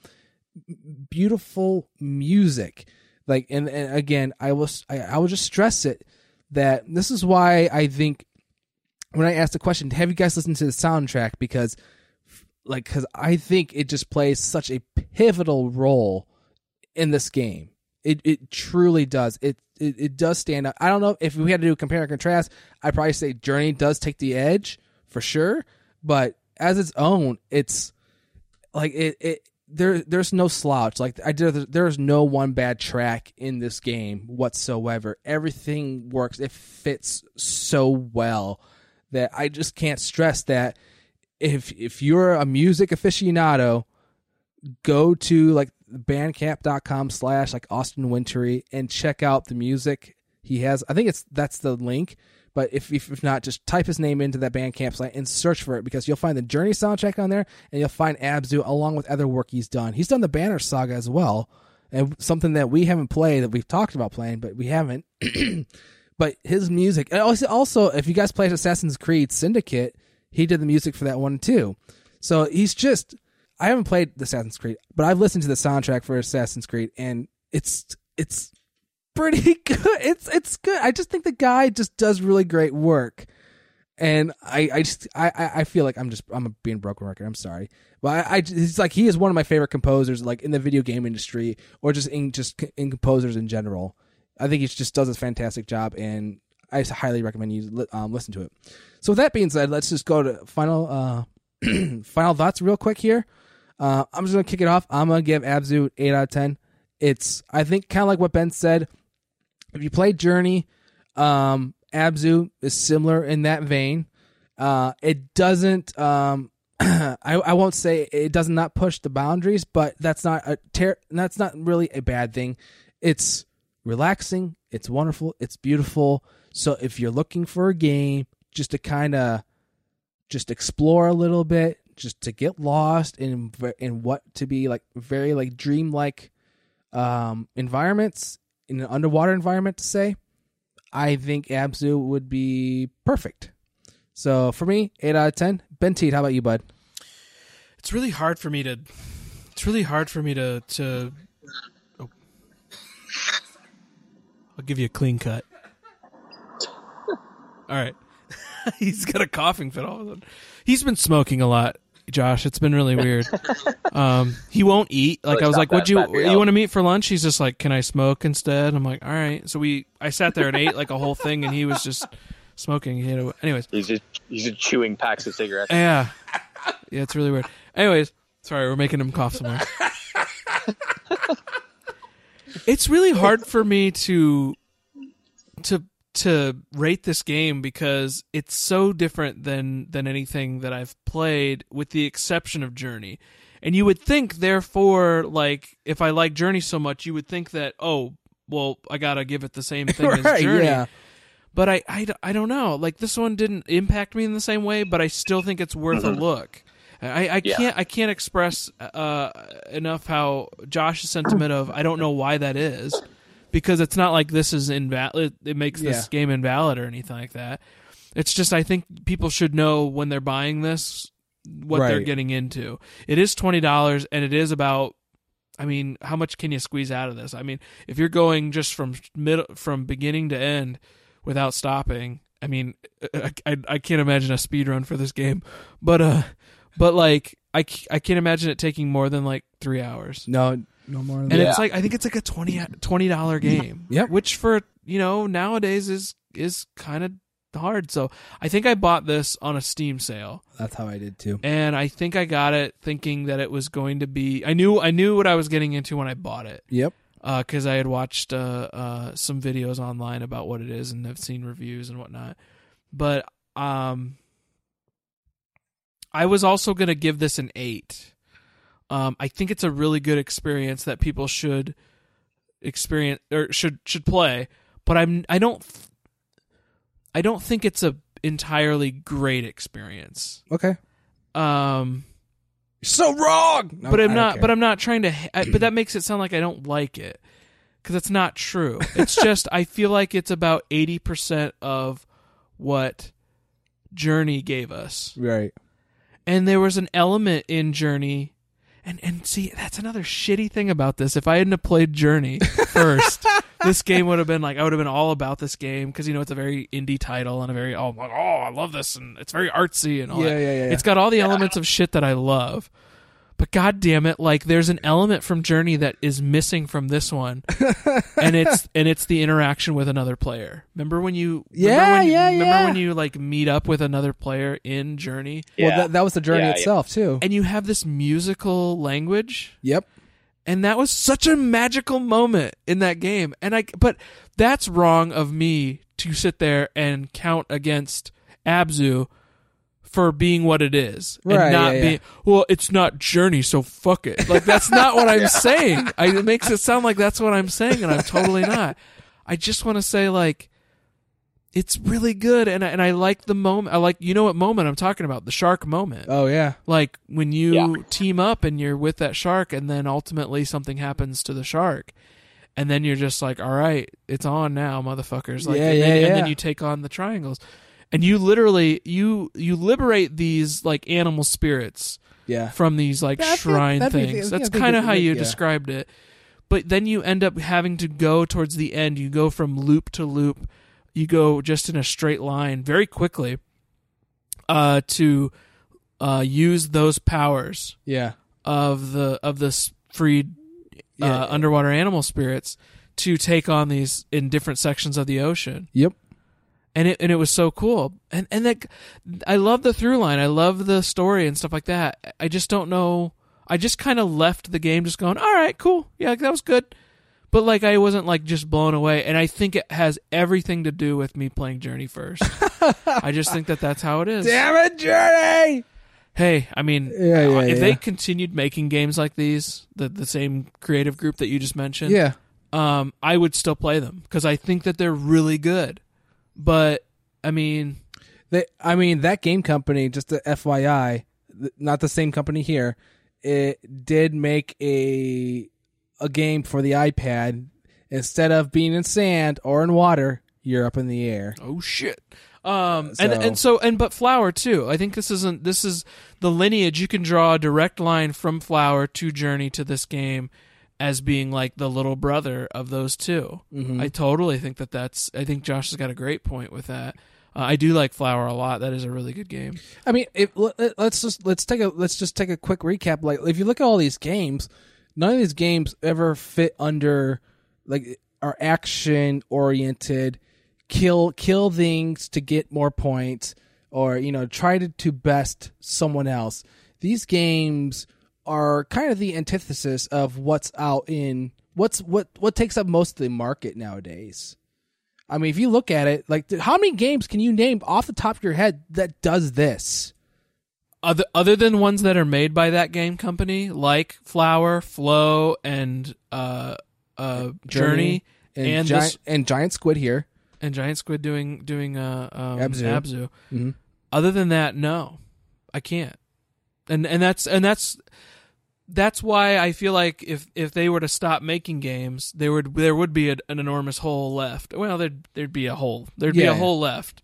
beautiful music. Like and, and again, I was I, I would just stress it that this is why I think when I asked the question, have you guys listened to the soundtrack? Because like because I think it just plays such a pivotal role in this game. It it truly does. It it, it does stand out. I don't know if we had to do a compare and contrast. I'd probably say Journey does take the edge for sure, but as its own, it's like it it there there's no slouch. Like I did, there's no one bad track in this game whatsoever. Everything works. It fits so well that I just can't stress that if if you're a music aficionado, go to like bandcamp.com slash like Austin Wintory and check out the music he has. I think it's that's the link. But if, if, if not, just type his name into that Bandcamp site and search for it because you'll find the Journey soundtrack on there and you'll find Abzu along with other work he's done. He's done the Banner Saga as well, and something that we haven't played that we've talked about playing, but we haven't. but his music, and also, also if you guys played Assassin's Creed Syndicate, he did the music for that one too. So he's just I haven't played the Assassin's Creed, but I've listened to the soundtrack for Assassin's Creed and it's it's pretty good. It's it's good. I just think the guy just does really great work. And I, I just I, I feel like I'm just I'm being broken record. I'm sorry, but I, I it's like he is one of my favorite composers, like in the video game industry or just in just in composers in general. I think he just does a fantastic job, and I highly recommend you um, listen to it. So with that being said, let's just go to final uh, final thoughts real quick here. Uh, I'm just gonna kick it off. I'm gonna give Abzu eight out of ten. It's I think kind of like what Ben said. If you play Journey, um, Abzu is similar in that vein. Uh, it doesn't. Um, I, I won't say it does not push the boundaries, but that's not a ter- that's not really a bad thing. It's relaxing. It's wonderful. It's beautiful. So if you're looking for a game just to kind of just explore a little bit, just to get lost in in what to be like very like dreamlike um, environments in an underwater environment to say, I think Abzu would be perfect. So for me, eight out of ten. Ben Teed, how about you, bud?
It's really hard for me to. It's really hard for me to to. Oh. I'll give you a clean cut. All right. He's got a coughing fit all of a sudden. He's been smoking a lot, Josh. It's been really weird. um, he won't eat. Like I was like, "Would you you want to meet for lunch?" He's just like, "Can I smoke instead?" I'm like, "All right." So we I sat there and ate like a whole thing, and he was just smoking. He had a, anyways.
He's just he's just chewing packs of cigarettes.
Yeah, yeah, it's really weird. Anyways, sorry, we're making him cough some more. it's really hard for me to to to rate this game because it's so different than than anything that I've played with the exception of Journey. And you would think therefore like if I like Journey so much you would think that oh well I got to give it the same thing right, as Journey. Yeah. But I, I, I don't know. Like this one didn't impact me in the same way, but I still think it's worth mm-hmm. a look. I, I yeah. can't I can't express uh, enough how Josh's sentiment of I don't know why that is because it's not like this is invalid. It makes this yeah. game invalid or anything like that. It's just I think people should know when they're buying this what right. they're getting into. It is twenty dollars, and it is about. I mean, how much can you squeeze out of this? I mean, if you're going just from middle from beginning to end without stopping, I mean, I, I, I can't imagine a speed run for this game, but uh, but like I, I can't imagine it taking more than like three hours.
No, no more.
and it's like I think it's like a 20 dollar game.
Yep.
Which for you know nowadays is is kind of hard. So I think I bought this on a Steam sale,
That's how I did too.
and I think I got it thinking that it was going to be. I knew I knew what I was getting into when I bought it
Yep.
because I had watched uh, uh, some videos online about what it is and have seen reviews and whatnot. But um, I was also going to give this an eight. Um, I think it's a really good experience that people should experience or should should play. But I'm I don't I don't think it's a entirely great experience.
Okay.
Um,
You're so wrong. No,
but I'm not.
care.
But I'm not trying to. I, but that makes it sound like I don't like it because it's not true. It's just I feel like it's about eighty percent of what Journey gave us,
right.
and there was an element in Journey. And, and see that's another shitty thing about this. If I hadn't have played Journey first, this game would have been like I would have been all about this game because you know it's a very indie title and a very oh like, oh I love this and it's very artsy and all
Yeah,
that.
yeah, yeah.
It's got all the elements of shit that I love. But god damn it, like there's an element from Journey that is missing from this one. and it's and it's the interaction with another player. Remember when you
Yeah,
remember when you,
yeah,
remember
yeah.
when you like meet up with another player in Journey
Well, that, that was the journey
Yeah, yeah.
itself too.
and you have this musical language
Yep.
and that was such a magical moment in that game and i but that's wrong of me to sit there and count against abzu for being what it is
Right,
and not
yeah, yeah.
being well it's not journey so fuck it. Like that's not what i'm saying. I, it makes it sound like that's what i'm saying and i'm totally not. I just want to say like it's really good and I, and I like the moment i like you know what moment i'm talking about? The shark moment.
Oh yeah.
like when you
Yeah.
team up and you're with that shark and then ultimately something happens to the shark and then you're just like all right it's on now motherfuckers. Like
Yeah,
and,
yeah,
then, and then you take on the triangles and you literally you you liberate these like animal spirits
Yeah.
from these like
That'd
shrine
that'd be-
things
yeah,
that's kind of how you
yeah.
described it but then you end up having to go towards the end you go from loop to loop you go just in a straight line very quickly uh to uh use those powers
Yeah.
of the of this freed
Yeah.
uh, underwater animal spirits to take on these in different sections of the ocean
Yep.
And it and it was so cool. And and that I love the through line. I love the story and stuff like that. I just don't know. I just kind of left the game just going all right cool. Yeah that was good. But like I wasn't like just blown away. And I think it has everything to do with me playing Journey first. I just think that that's how it is.
Damn it, Journey!
hey I mean
Yeah, yeah,
if
yeah.
they continued making games like these the the same creative group that you just mentioned
Yeah.
um, I would still play them because I think that they're really good. But I mean,
They, I mean, that game company, just the FYI, th- not the same company here, it did make a a game for the iPad. Instead of being in sand or in water, you're up in the air.
oh shit. Um,
So-
and and so and but Flower too. I think this isn't this is the lineage. You can draw a direct line from Flower to Journey to this game as being like the little brother of those 2
Mhm.
I totally think that that's. I think Josh has got a great point with that. Uh, I do like Flower a lot. That is a really good game.
I mean, if, let's just let's take a let's just take a quick recap. Like, if you look at all these games, none of these games ever fit under like are action oriented, kill kill things to get more points, or you know try to to best someone else. These games are kind of the antithesis of what's out in what's what what takes up most of the market nowadays. I mean, if you look at it, like how many games can you name off the top of your head that does this?
Other other than ones that are made by that game company, like Flower, Flow, and uh, uh, Journey,
and
and
giant,
this-
and giant squid here.
and Giant Squid doing doing uh, um,
Abzu.
Abzu.
Mhm.
Other than that, no, I can't. And and that's and that's that's why I feel like if if they were to stop making games, there would there would be a, an enormous hole left. Well, there'd there'd be a hole. There'd be
Yeah.
a hole left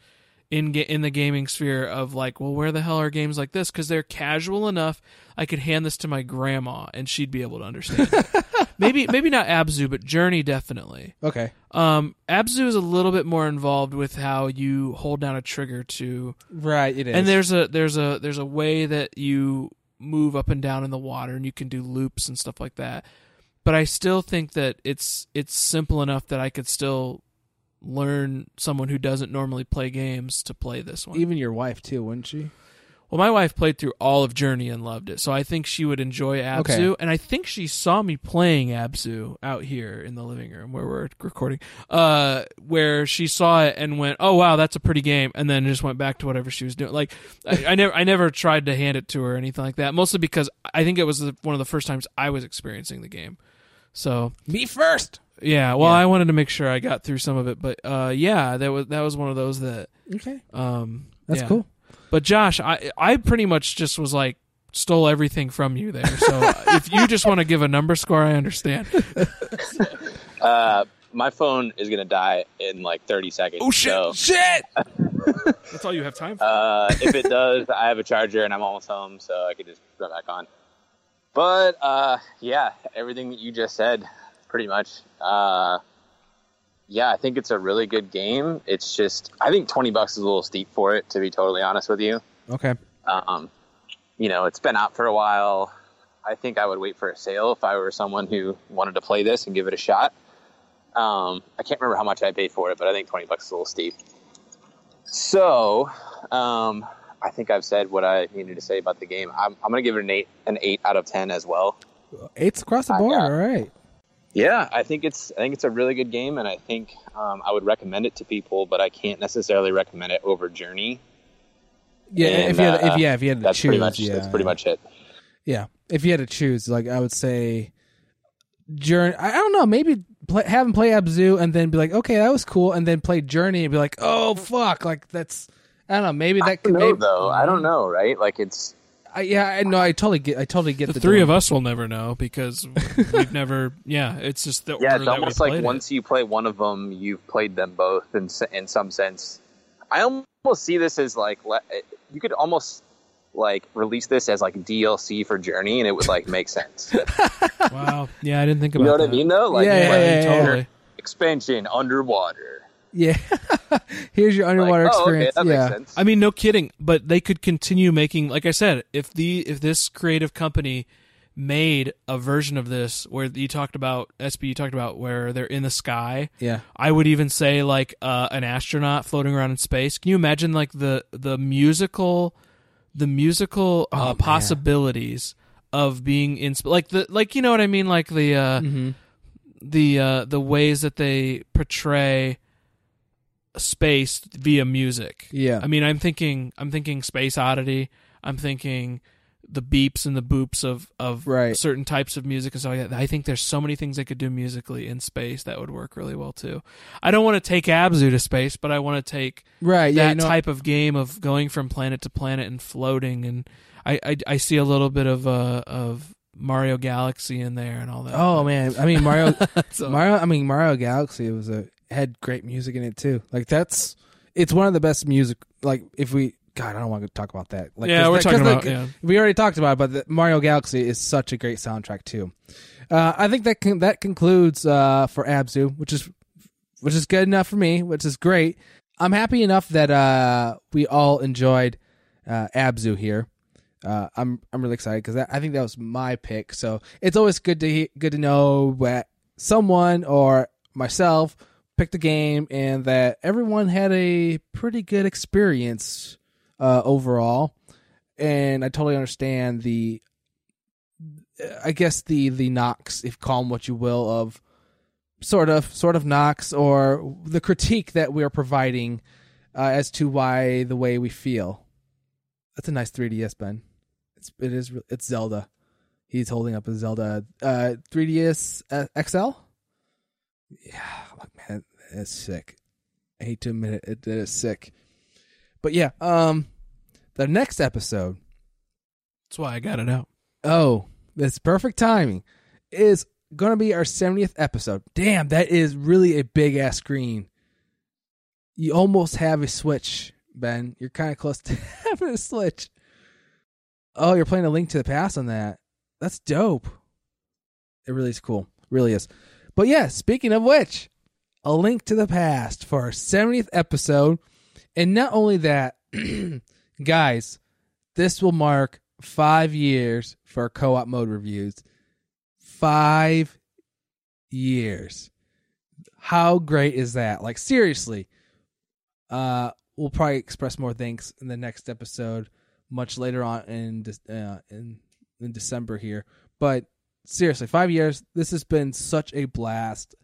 in in the gaming sphere of like, well, where the hell are games like this? Because they're casual enough. I could hand this to my grandma and she'd be able to understand. maybe maybe not Abzu, but Journey definitely.
Okay,
Um, Abzu is a little bit more involved with how you hold down a trigger to,
right. It is,
and there's a there's a there's a way that you move up and down in the water, and you can do loops and stuff like that. But I still think that it's it's simple enough that I could still learn someone who doesn't normally play games to play this one.
Even your wife too, wouldn't she?
Well, my wife played through all of Journey and loved it, so I think she would enjoy Abzu.
Okay.
And I think she saw me playing Abzu out here in the living room where we're recording, uh, where she saw it and went, "Oh wow, that's a pretty game," and then just went back to whatever she was doing. Like, I, I never, I never tried to hand it to her or anything like that. Mostly because I think it was the, one of the first times I was experiencing the game. So
Me first.
yeah, well,
Yeah.
I wanted to make sure I got through some of it, but uh, yeah, that was that was one of those that
Okay,
um,
that's
yeah.
cool.
But Josh, I I pretty much just was like stole everything from you there. So if you just want to give a number score, I understand.
Uh, my phone is gonna die in like 30 seconds.
Oh shit!
So,
Shit! That's all you have time for.
uh, if it does, I have a charger and I'm almost home, so I could just put back on. But uh, yeah, everything that you just said, pretty much. Uh, yeah, I think it's a really good game. It's just, I think 20 bucks is a little steep for it, to be totally honest with you.
Okay,
Um, you know, it's been out for a while. I think I would wait for a sale if I were someone who wanted to play this and give it a shot. Um, I can't remember how much I paid for it, but I think 20 bucks is a little steep. So, um, I think I've said what I needed to say about the game. I'm, I'm going to give it an eight, an eight out of 10 as well.
eights across the board.
got-
All right.
Yeah, I think it's I think it's a really good game, and I think um, I would recommend it to people, but I can't necessarily recommend it over Journey.
Yeah,
And,
if you had,
uh,
if yeah, if you had to
That's
choose,
pretty much
yeah,
that's pretty much it.
yeah. If you had to choose, like I would say, Journey. I I don't know. Maybe play, have him play Abzu and then be like, okay, that was cool, and then play Journey and be like, oh fuck, like that's. I don't know. Maybe that
I
could
know
maybe,
though. I don't know, right? Like it's
I, yeah, I know. I totally get. I totally get
the
the,
three of us will never know because we've never. Yeah, it's just the
yeah,
order
it's
that we
almost like
played it.
once you play one of them, you've played them both in in some sense. I almost see this as like you could almost like release this as like DLC for Journey, and it would like make sense.
Wow. Yeah, I didn't think about. It.
You know what
that.
I mean? Though, like
Yeah, yeah,
like,
yeah, yeah,
totally.
expansion underwater.
Yeah. Here's your
Like,
underwater
oh, okay,
experience.
that
yeah.
makes sense.
I mean, no kidding. But they could continue making, like I said, if the if this creative company made a version of this where you talked about Espy, you talked about where they're in the sky.
Yeah.
I would even say like uh, an astronaut floating around in space. Can you imagine like the the musical, the musical
Oh,
uh, possibilities of being in sp- like the like you know what I mean like the uh,
Mm-hmm.
the uh, the ways that they portray space via music.
Yeah.
I mean, I'm thinking, I'm thinking Space Oddity. I'm thinking the beeps and the boops of of
Right.
certain types of music and stuff like that. I think there's so many things they could do musically in space that would work really well too. I don't want to take Abzu to space, but I want to take
Right. Yeah.
that
you know,
type of game of going from planet to planet and floating. And I I, I see a little bit of uh of Mario Galaxy in there and all that.
Oh man. I mean Mario.
So-
Mario. I mean Mario Galaxy was a had great music in it too. Like that's it's one of the best music. Like if we. God, I don't want to talk about that. Like,
yeah, we're
that-
talking about
like,
yeah.
We already talked about it, but the Mario Galaxy is such a great soundtrack too. Uh, I think that that concludes uh, for Abzu, which is which is good enough for me, which is great. I'm happy enough that uh, we all enjoyed uh, Abzu here. Uh, I'm I'm really excited because I think that was my pick. So it's always good to he- good to know that someone or myself a game and that everyone had a pretty good experience uh, overall. And I totally understand the, I guess the the knocks, if call them what you will, of sort of sort of knocks or the critique that we are providing uh, as to why the way we feel. That's a nice 3DS, Ben. It's it is it's Zelda. He's holding up a Zelda uh 3DS uh, XL. Yeah, look, man, it's sick. I hate to admit it, it, it is sick. But yeah, um, the next episode.
That's why I got it out.
Oh, that's perfect timing. Is gonna be our 70th episode. Damn, that is really a big ass screen. You almost have a Switch, Ben. You're kind of close to having a Switch. Oh, you're playing a Link to the Past on that. That's dope. It really is cool. Really is. But yeah, speaking of which, a Link to the Past for our 70th episode. And not only that, guys, this will mark five years for co op mode reviews. Five years. How great is that? Like seriously. Uh we'll probably express more thanks in the next episode much later on in uh, in in December here. But seriously, 5 years this has been such a blast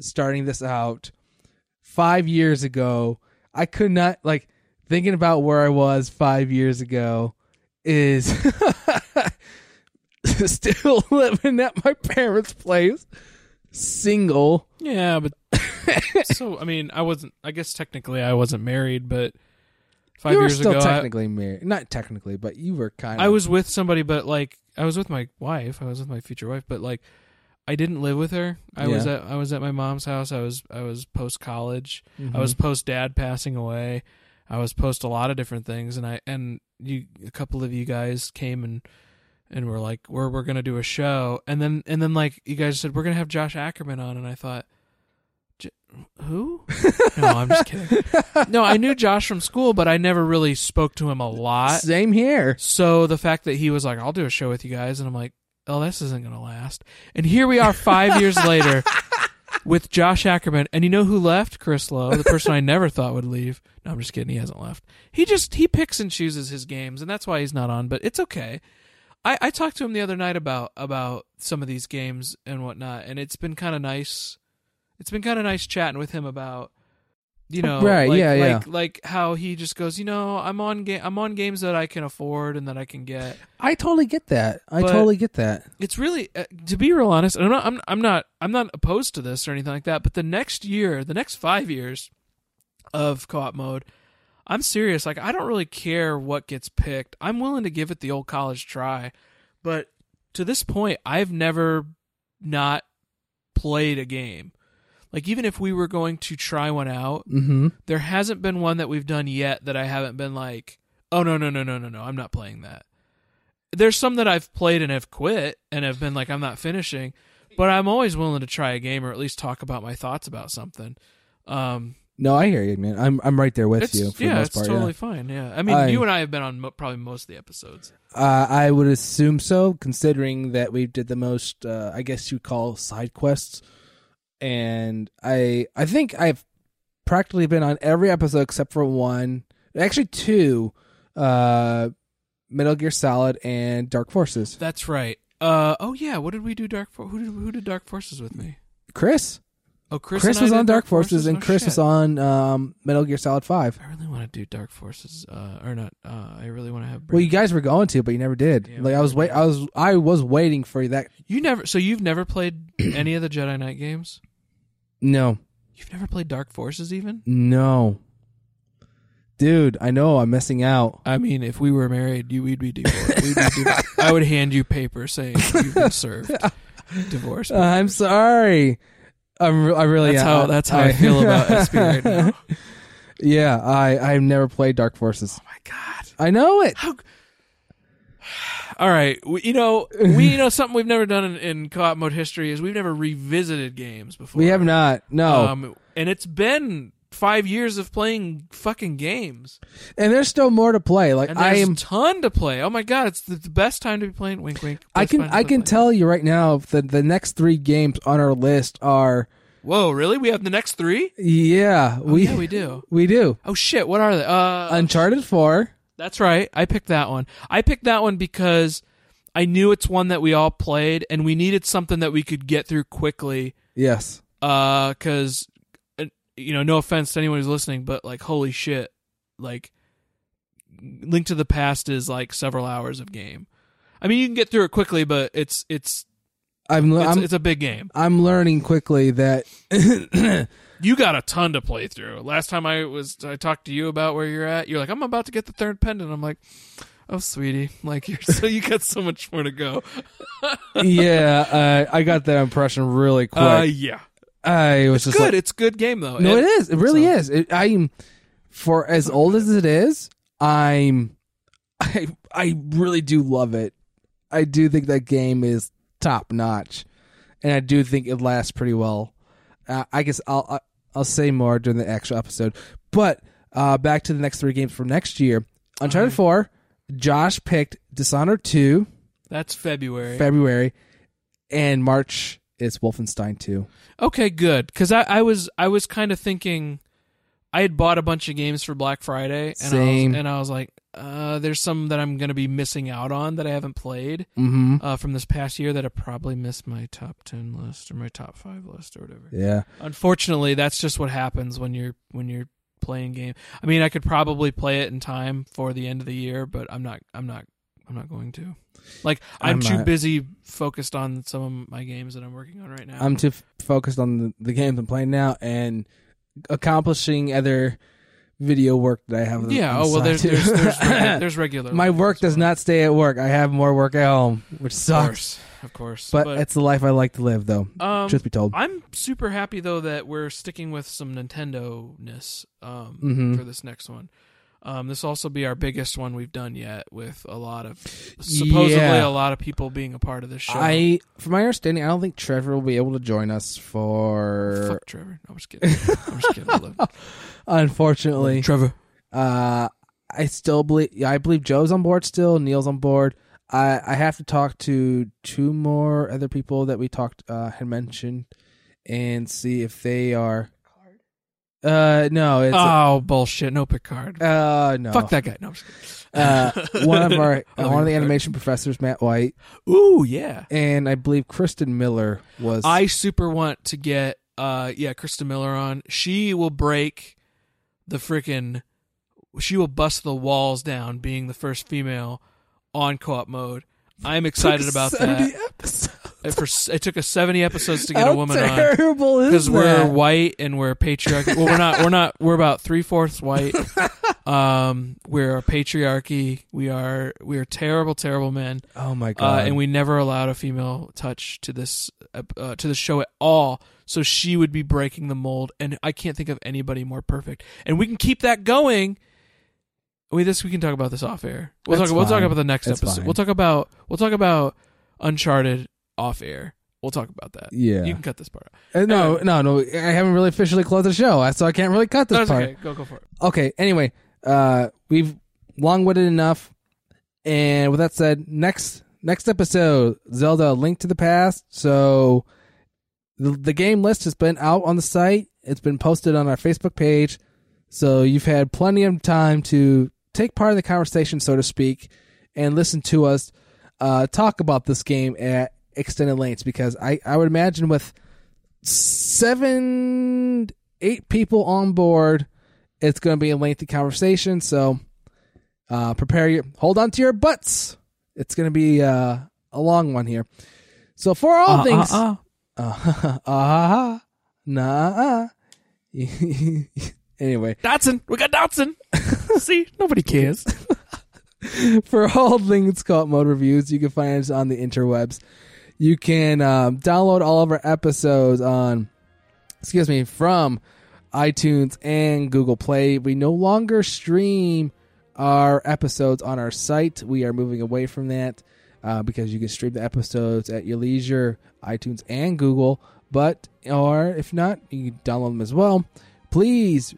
starting this out 5 years ago. I could not like thinking about where I was 5 years ago is still living at my parents' place, single.
Yeah, but so I mean, I wasn't. I guess technically I wasn't married, but five
you were
years
still
ago, I,
technically married. Not technically, but you were kind of.
I was with somebody, but like I was with my wife. I was with my future wife, but like I didn't live with her. I was at I was at my mom's house. I was I was post college.
Mhm.
I was post dad passing away. I was post a lot of different things, and I and you a couple of you guys came and and were like, we're we're gonna do a show, and then and then like you guys said we're gonna have Josh Ackerman on, and I thought, J- who? no, I'm just kidding. No, I knew Josh from school, but I never really spoke to him a lot.
Same here.
So the fact that he was like, I'll do a show with you guys, and I'm like, oh, this isn't going to last. And here we are five years later with Josh Ackerman. And you know who left? Chris Lowe, the person I never thought would leave. No, I'm just kidding. He hasn't left. He just, he picks and chooses his games, and that's why he's not on, but it's okay. I, I talked to him the other night about about some of these games and whatnot, and it's been kind of nice. It's been kind of nice chatting with him about, you know,
Right,
like,
yeah,
like,
yeah.
like how he just goes, you know, I'm on ga- I'm on games that I can afford and that I can get.
I totally get that. I
But-
totally get that.
It's really, uh, to be real honest, I'm not, I'm, I'm not, I'm not opposed to this or anything like that. But the next year, the next five years of co-op mode, I'm serious. Like, I don't really care what gets picked. I'm willing to give it the old college try, but to this point, I've never not played a game. Like, even if we were going to try one out,
Mm-hmm.
there hasn't been one that we've done yet that I haven't been like, oh no no no no no no, I'm not playing that. There's some that I've played and have quit and have been like, I'm not finishing, but I'm always willing to try a game or at least talk about my thoughts about something. Um,
No, I hear you, man. I'm I'm right there with you for
yeah,
the most
it's
part.
totally
yeah.
fine. Yeah, I mean,
I-
you and I have been on mo- probably most of the episodes.
Uh, I would assume so, considering that we did the most. Uh, I guess you call side quests, and I I think I've practically been on every episode except for one, actually two, uh, Metal Gear Solid and Dark Forces.
That's right. Uh, oh yeah, what did we do? Dark For- who did who did Dark Forces with me?
Chris,
Oh, Chris.
Chris, was on Dark Forces, and
Oh,
Chris
shit.
was on um, Metal Gear Solid Five.
I really want to do Dark Forces, uh, or not? Uh, I really want to have.
Well, you guys were going to, but you never did.
Yeah,
like I was wait. I was I was waiting for that.
You never. So you've never played any of the Jedi Knight games?
No,
You've never played Dark Forces, even?
no, dude. I know I'm missing out.
I mean, if we were married, you we'd be divorced. We'd be div- I would hand you paper saying you've been served divorce.
Uh, I'm sorry. I'm. re- I really.
That's how-
I-
that's how I feel about SP right now.
Yeah, I. I've never played Dark Forces.
oh my god!
I know it.
How? All right, we, you know, we you know something we've never done in, in co-op mode history is we've never revisited games before.
We have not. No,
um, and it's been five years of playing fucking games.
and there's still more to play. Like I am.
ton to play. Oh my god, it's the, the best time to be playing. Wink, wink.
I can. I can
playing.
tell you right now that the next three games on our list are.
Whoa, really? We have the next three?
Yeah,
Oh,
we
yeah, we do.
we do.
Oh shit, what are they? Uh,
Uncharted Four.
That's right. I picked that one. I picked that one because I knew it's one that we all played, and we needed something that we could get through quickly.
Yes.
Uh, because uh, you know, no offense to anyone who's listening, but like, holy shit, like, Link to the Past is like several hours of game. I mean, you can get through it quickly, but it's it's
I'm.
it's,
I'm.
it's a big game.
I'm learning quickly that.
You got a ton to play through. Last time I was, I talked to you about where you're at. You're like, I'm about to get the third pendant. I'm like, oh, sweetie, like you're so you got so much more to go.
yeah, uh, I got that impression really quick.
Uh, yeah,
I was just
good.
like,
it's a good game though.
no,
And-
it is. It really
so-
is. It, I'm for as old as it is. I'm. I I really do love it. I do think that game is top notch, and I do think it lasts pretty well. Uh, I guess I'll I'll- say more during the actual episode. But uh, back to the next three games for next year. Uncharted
Alright.
Four. Josh picked Dishonored Two.
That's February.
February, and March is Wolfenstein 2.
Okay, good. Because I, I was I was kind of thinking, I had bought a bunch of games for Black Friday, and
Same.
I was, and I was like, uh, there's some that I'm going to be missing out on that I haven't played
Mm-hmm.
uh, from this past year that I probably missed my top ten list or my top five list or whatever.
Yeah.
Unfortunately, that's just what happens when you're when you're playing game. I mean, I could probably play it in time for the end of the year, but I'm not. I'm not. I'm not going to. Like I'm,
I'm
too
not-
busy focused on some of my games that I'm working on right now.
I'm too f- focused on the, the games I'm playing now and accomplishing other video work that I have.
yeah. Oh well, there's there's there's, regu- there's regular.
My work does
well.
not stay at work. I have more work at home, which
Of
sucks.
course, of course.
But, it's the life I like to live, though.
um,
truth be told.
I'm super happy though that we're sticking with some Nintendo ness um,
Mhm.
for this next one. Um, this will also be our biggest one we've done yet, with a lot of supposedly
Yeah.
a lot of people being a part of this show.
I, from my understanding, I don't think Trevor will be able to join us for.
Fuck Trevor. No, I'm just kidding. I'm just kidding. I love.
Unfortunately,
Trevor.
Uh, I still believe. Yeah, I believe Joe's on board still. Neil's on board. I I have to talk to two more other people that we talked uh had mentioned, and see if they are. Uh, no, it's
Oh bullshit! No Picard.
uh no.
Fuck that guy. No, I'm just kidding.
Uh, one of our uh, one of the animation professors, Matt White,
Ooh yeah.
and I believe Kristen Miller was.
I super want to get uh yeah Krista Miller on. She will break the freaking. She will bust the walls down, being the first female on co-op mode. I'm excited about
70
that. It, for, it took us 70 episodes to get
How
a woman on.
terrible is
because we're white and we're patriarchy. well, we're not. We're not. We're about three fourths white. Um, we're a patriarchy. We are. We are terrible, terrible men.
Oh my
Uh,
god!
and we never allowed a female touch to this uh, to the show at all. So she would be breaking the mold, and I can't think of anybody more perfect. And we can keep that going. We this we can talk about this off air. We'll
That's
talk. We'll talk about the next
That's
episode.
fine.
We'll talk about. We'll talk about Uncharted off air. We'll talk about that.
yeah.
You can cut this part out.
Uh, no, no, no. I haven't really officially closed the show, so I can't really cut this
That's
part.
okay. Go go for it.
Okay. Anyway, uh, we've long-winded enough, and with that said, next next episode, Zelda: Link to the Past. So, the, the game list has been out on the site. It's been posted on our Facebook page, so you've had plenty of time to take part in the conversation, so to speak, and listen to us uh, talk about this game at extended lengths. Because I I would imagine with seven eight people on board it's going to be a lengthy conversation so uh prepare your hold on to your butts it's going to be uh a long one here so for all
Uh,
things
uh,
uh, uh, nah anyway
Dotson. We got Dotson. See, nobody cares.
for all things co-op mode reviews you can find us on the interwebs you can um, download all of our episodes on excuse me from itunes and google play. We no longer stream our episodes on our site. We are moving away from that uh, because you can stream the episodes at your leisure itunes and google. But or if not you can download them as well. Please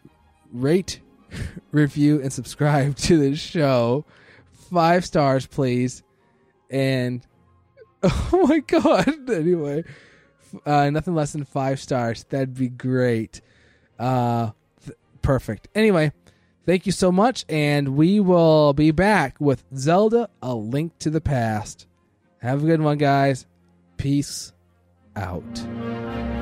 rate review and subscribe to the show. Five stars please. And oh my god. Anyway uh nothing less than five stars. That'd be great. Uh th- perfect. Anyway thank you so much and we will be back with zelda a link to the past. Have a good one guys. Peace out